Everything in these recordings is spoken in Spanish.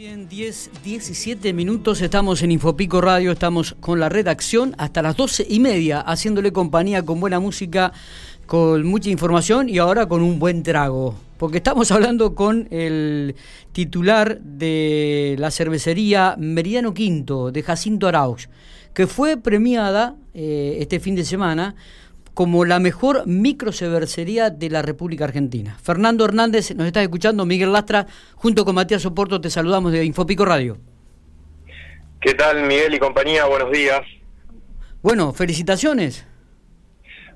Bien, 10, 17 minutos, estamos en Infopico Radio, estamos con la redacción hasta las 12 y media, haciéndole compañía con buena música, con mucha información y ahora con un buen trago. Porque estamos hablando con el titular de la cervecería Meridiano Quinto, de Jacinto Arauz, que fue premiada eh, este fin de semana como la mejor microcervecería de la República Argentina. Fernando Hernández, nos estás escuchando, Miguel Lastra, junto con Matías Oporto, te saludamos de Infopico Radio. ¿Qué tal, Miguel y compañía? Buenos días. Bueno, felicitaciones.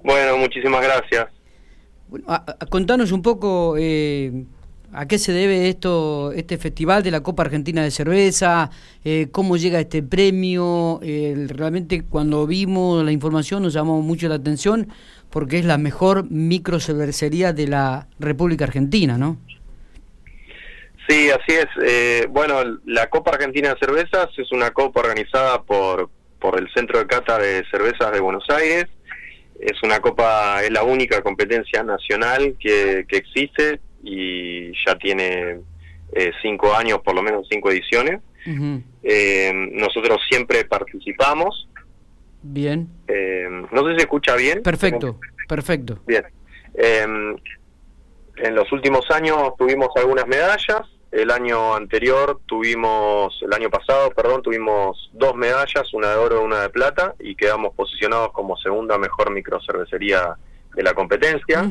Bueno, muchísimas gracias. Bueno, contanos un poco eh, ¿A qué se debe esto, este festival de la Copa Argentina de Cerveza? Eh, ¿Cómo llega este premio? realmente cuando vimos la información nos llamó mucho la atención porque es la mejor microcervecería de la República Argentina, ¿no? Sí, así es. Eh, bueno, la Copa Argentina de Cervezas es una copa organizada por, por el Centro de Cata de Cervezas de Buenos Aires. Es una copa, es la única competencia nacional que, que existe y ya tiene eh, cinco años, por lo menos cinco ediciones. Eh, nosotros siempre participamos. Bien. Eh, no sé si se escucha bien. Perfecto, perfecto. Bien. en los últimos años tuvimos algunas medallas. El año anterior tuvimos, el año pasado, perdón, tuvimos dos medallas, una de oro y una de plata, y quedamos posicionados como segunda mejor microcervecería de la competencia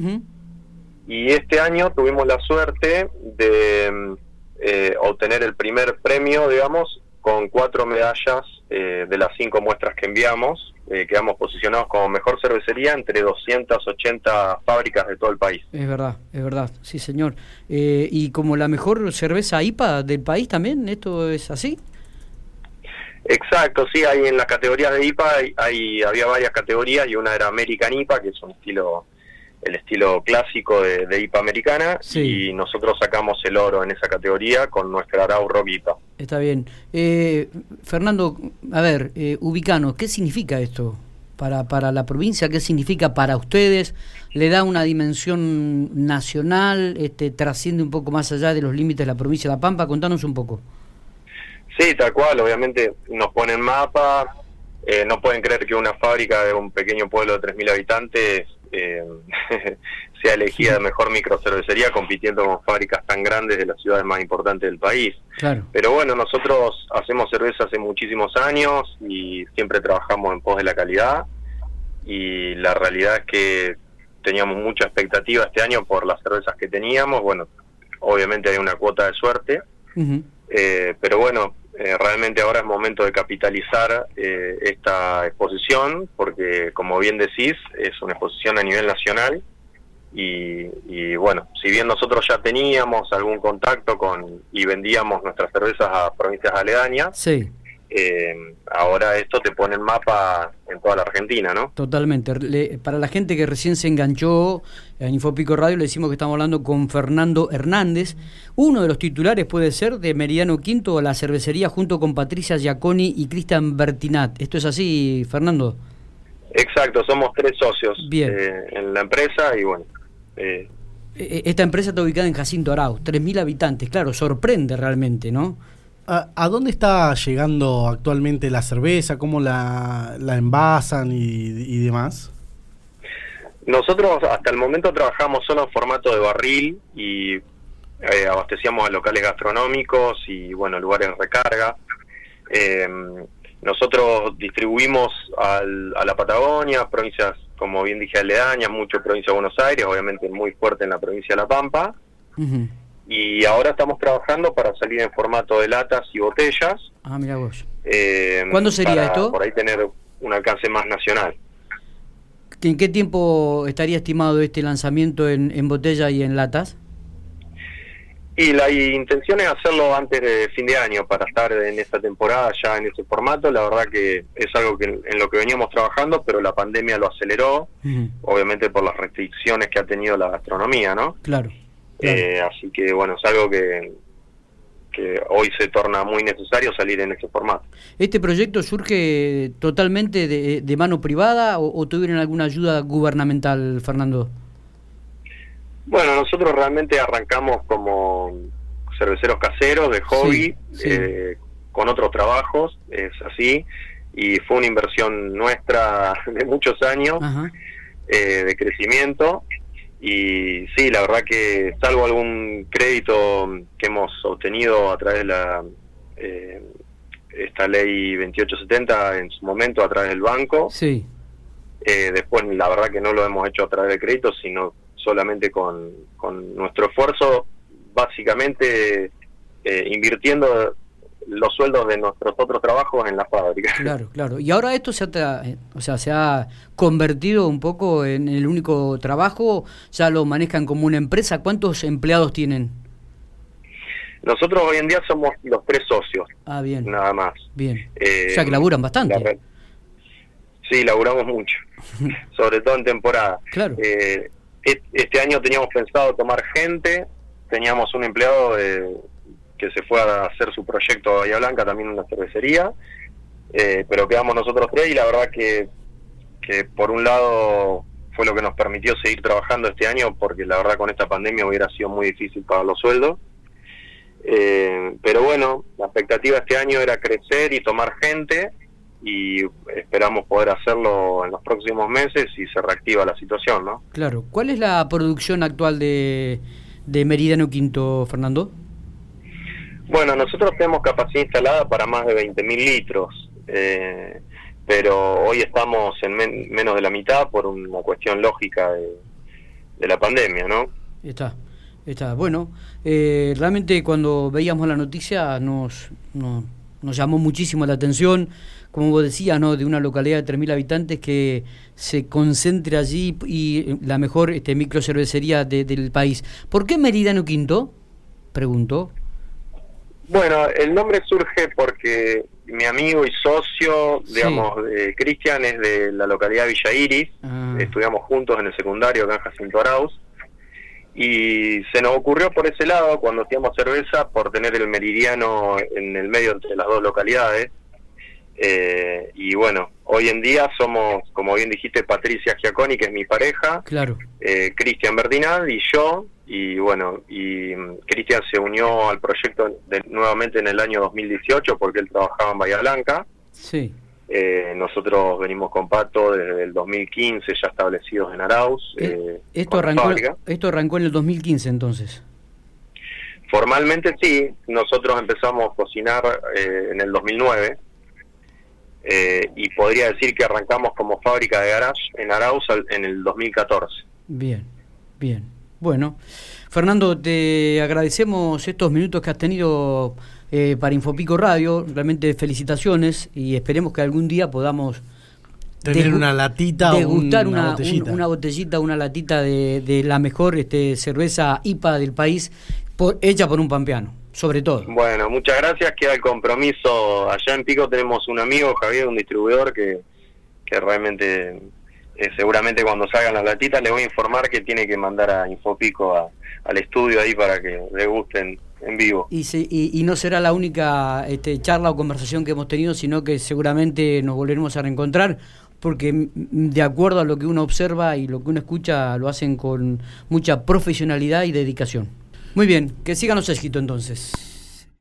y este año tuvimos la suerte de eh, obtener el primer premio, digamos, con cuatro medallas eh, de las cinco muestras que enviamos. Eh, quedamos posicionados como mejor cervecería entre 280 fábricas de todo el país. Es verdad, es verdad, sí señor. ¿Y como la mejor cerveza IPA del país también? ¿Esto es así? Exacto, sí, hay en las categorías de IPA hay, había varias categorías y una era American IPA, que es un estilo el estilo clásico de, IPA americana y nosotros sacamos el oro en esa categoría con nuestra Arau Roquita. Está bien. Eh, Fernando, a ver, eh, ubicano, ¿qué significa esto para, para la provincia? ¿Qué significa para ustedes? ¿Le da una dimensión nacional? Este, ¿Trasciende un poco más allá de los límites de la provincia de La Pampa? Contanos un poco. Sí, tal cual, obviamente nos ponen mapa, eh, no pueden creer que una fábrica de un pequeño pueblo de 3.000 habitantes eh, sea elegida mejor microcervecería compitiendo con fábricas tan grandes de las ciudades más importantes del país. Pero bueno, nosotros hacemos cerveza hace muchísimos años y siempre trabajamos en pos de la calidad. Y la realidad es que teníamos mucha expectativa este año por las cervezas que teníamos. Bueno, obviamente hay una cuota de suerte, eh, pero bueno, eh, realmente ahora es momento de capitalizar eh, esta exposición, porque como bien decís, es una exposición a nivel nacional y, bueno, si bien nosotros ya teníamos algún contacto con y vendíamos nuestras cervezas a provincias aledañas, sí. Eh, ahora esto te pone el mapa en toda la Argentina, ¿no? Totalmente. para la gente que recién se enganchó en Infopico Radio, le decimos que estamos hablando con Fernando Hernández. Uno de los titulares puede ser de Meridiano Quinto, la cervecería, junto con Patricia Giaconi y Cristian Bertinat. ¿Esto es así, Fernando? Exacto, somos tres socios eh, en la empresa y bueno. Eh, e, e, Esta empresa está ubicada en Jacinto Arauz, 3.000 habitantes, claro, sorprende realmente, ¿no? ¿A, dónde está llegando actualmente la cerveza? ¿Cómo la, la envasan y, demás? Nosotros hasta el momento trabajamos solo en formato de barril y eh, abastecíamos a locales gastronómicos y bueno lugares de recarga. Eh, nosotros distribuimos al, a la Patagonia, provincias como bien dije aledañas, mucho provincia de Buenos Aires, obviamente muy fuerte en la provincia de La Pampa y ahora estamos trabajando para salir en formato de latas y botellas. Ah, mira vos. Eh, ¿Cuándo sería esto? Por ahí tener un alcance más nacional. ¿En qué tiempo estaría estimado este lanzamiento en, en botella y en latas? Y la intención es hacerlo antes de fin de año para estar en esta temporada ya en ese formato. La verdad que es algo que en lo que veníamos trabajando, pero la pandemia lo aceleró, obviamente por las restricciones que ha tenido la gastronomía, ¿no? Claro. Eh, así que bueno, es algo que, que hoy se torna muy necesario salir en este formato. ¿Este proyecto surge totalmente de, mano privada o, tuvieron alguna ayuda gubernamental, Fernando? Bueno, nosotros realmente arrancamos como cerveceros caseros, de hobby, eh, con otros trabajos, es así, y fue una inversión nuestra de muchos años eh, de crecimiento. Y sí, la verdad que salvo algún crédito que hemos obtenido a través de la eh, esta ley 2870 en su momento a través del banco. Sí. Eh, después, la verdad que no lo hemos hecho a través de créditos, sino solamente con, con nuestro esfuerzo, básicamente eh, invirtiendo los sueldos de nuestros otros trabajos en la fábrica. Claro, claro. Y ahora esto se ha, o sea, se ha convertido un poco en el único trabajo, ya lo manejan como una empresa. ¿Cuántos empleados tienen? Nosotros hoy en día somos los tres socios. Ah, bien. Nada más. Bien. Eh, o sea que laburan bastante. Sí, laburamos mucho, sobre todo en temporada. Claro. Eh, este año teníamos pensado tomar gente, teníamos un empleado que se fue a hacer su proyecto a Bahía Blanca, también una cervecería, eh, pero quedamos nosotros tres y la verdad que, que por un lado fue lo que nos permitió seguir trabajando este año, porque la verdad con esta pandemia hubiera sido muy difícil pagar los sueldos. Eh, pero bueno, la expectativa este año era crecer y tomar gente y esperamos poder hacerlo en los próximos meses y se reactiva la situación, ¿no? Claro. ¿Cuál es la producción actual de, de Meridiano Quinto, Fernando? Bueno, nosotros tenemos capacidad instalada para más de 20.000 litros, eh, pero hoy estamos en menos de la mitad por una cuestión lógica de, de la pandemia, ¿no? Está. Está bueno. Eh, realmente cuando veíamos la noticia nos, nos, llamó muchísimo la atención, como vos decías, ¿no? de una localidad de 3.000 habitantes que se concentre allí y la mejor este, microcervecería del país. ¿Por qué Meridiano Quinto? Preguntó. Bueno, el nombre surge porque mi amigo y socio, digamos, Cristian es de la localidad de Villa Iris, ah. estudiamos juntos en el secundario acá en Jacinto Arauz, y se nos ocurrió por ese lado, cuando hacíamos cerveza, por tener el meridiano en el medio entre las dos localidades. Eh, y bueno, hoy en día somos, como bien dijiste, Patricia Giaconi, que es mi pareja, claro. Eh, Cristian Berdinal y yo, y bueno, y mm, Cristian se unió al proyecto nuevamente en el año 2018 porque él trabajaba en Bahía Blanca. Sí. Eh, nosotros venimos con Pato desde el 2015 ya establecidos en Arauz. Eh, eh, esto, arrancó, ¿Esto arrancó en el 2015 entonces? Formalmente sí, nosotros empezamos a cocinar en el 2009 y podría decir que arrancamos como fábrica de garage en Arauz en el 2014. Bien, bien. Bueno, Fernando, te agradecemos estos minutos que has tenido eh, para Infopico Radio. Realmente felicitaciones y esperemos que algún día podamos tener una latita degustar una, una, botellita. una botellita, una latita de, la mejor este, cerveza IPA del país, hecha por un pampeano, sobre todo. Bueno, muchas gracias. Queda el compromiso. Allá en Pico tenemos un amigo, Javier, un distribuidor que, que realmente eh, seguramente cuando salgan las latitas le voy a informar que tiene que mandar a Infopico al estudio ahí para que le gusten en vivo. Y, y, no será la única este, charla o conversación que hemos tenido, sino que seguramente nos volveremos a reencontrar, porque de acuerdo a lo que uno observa y lo que uno escucha, lo hacen con mucha profesionalidad y dedicación. Muy bien, que sigan los éxitos entonces.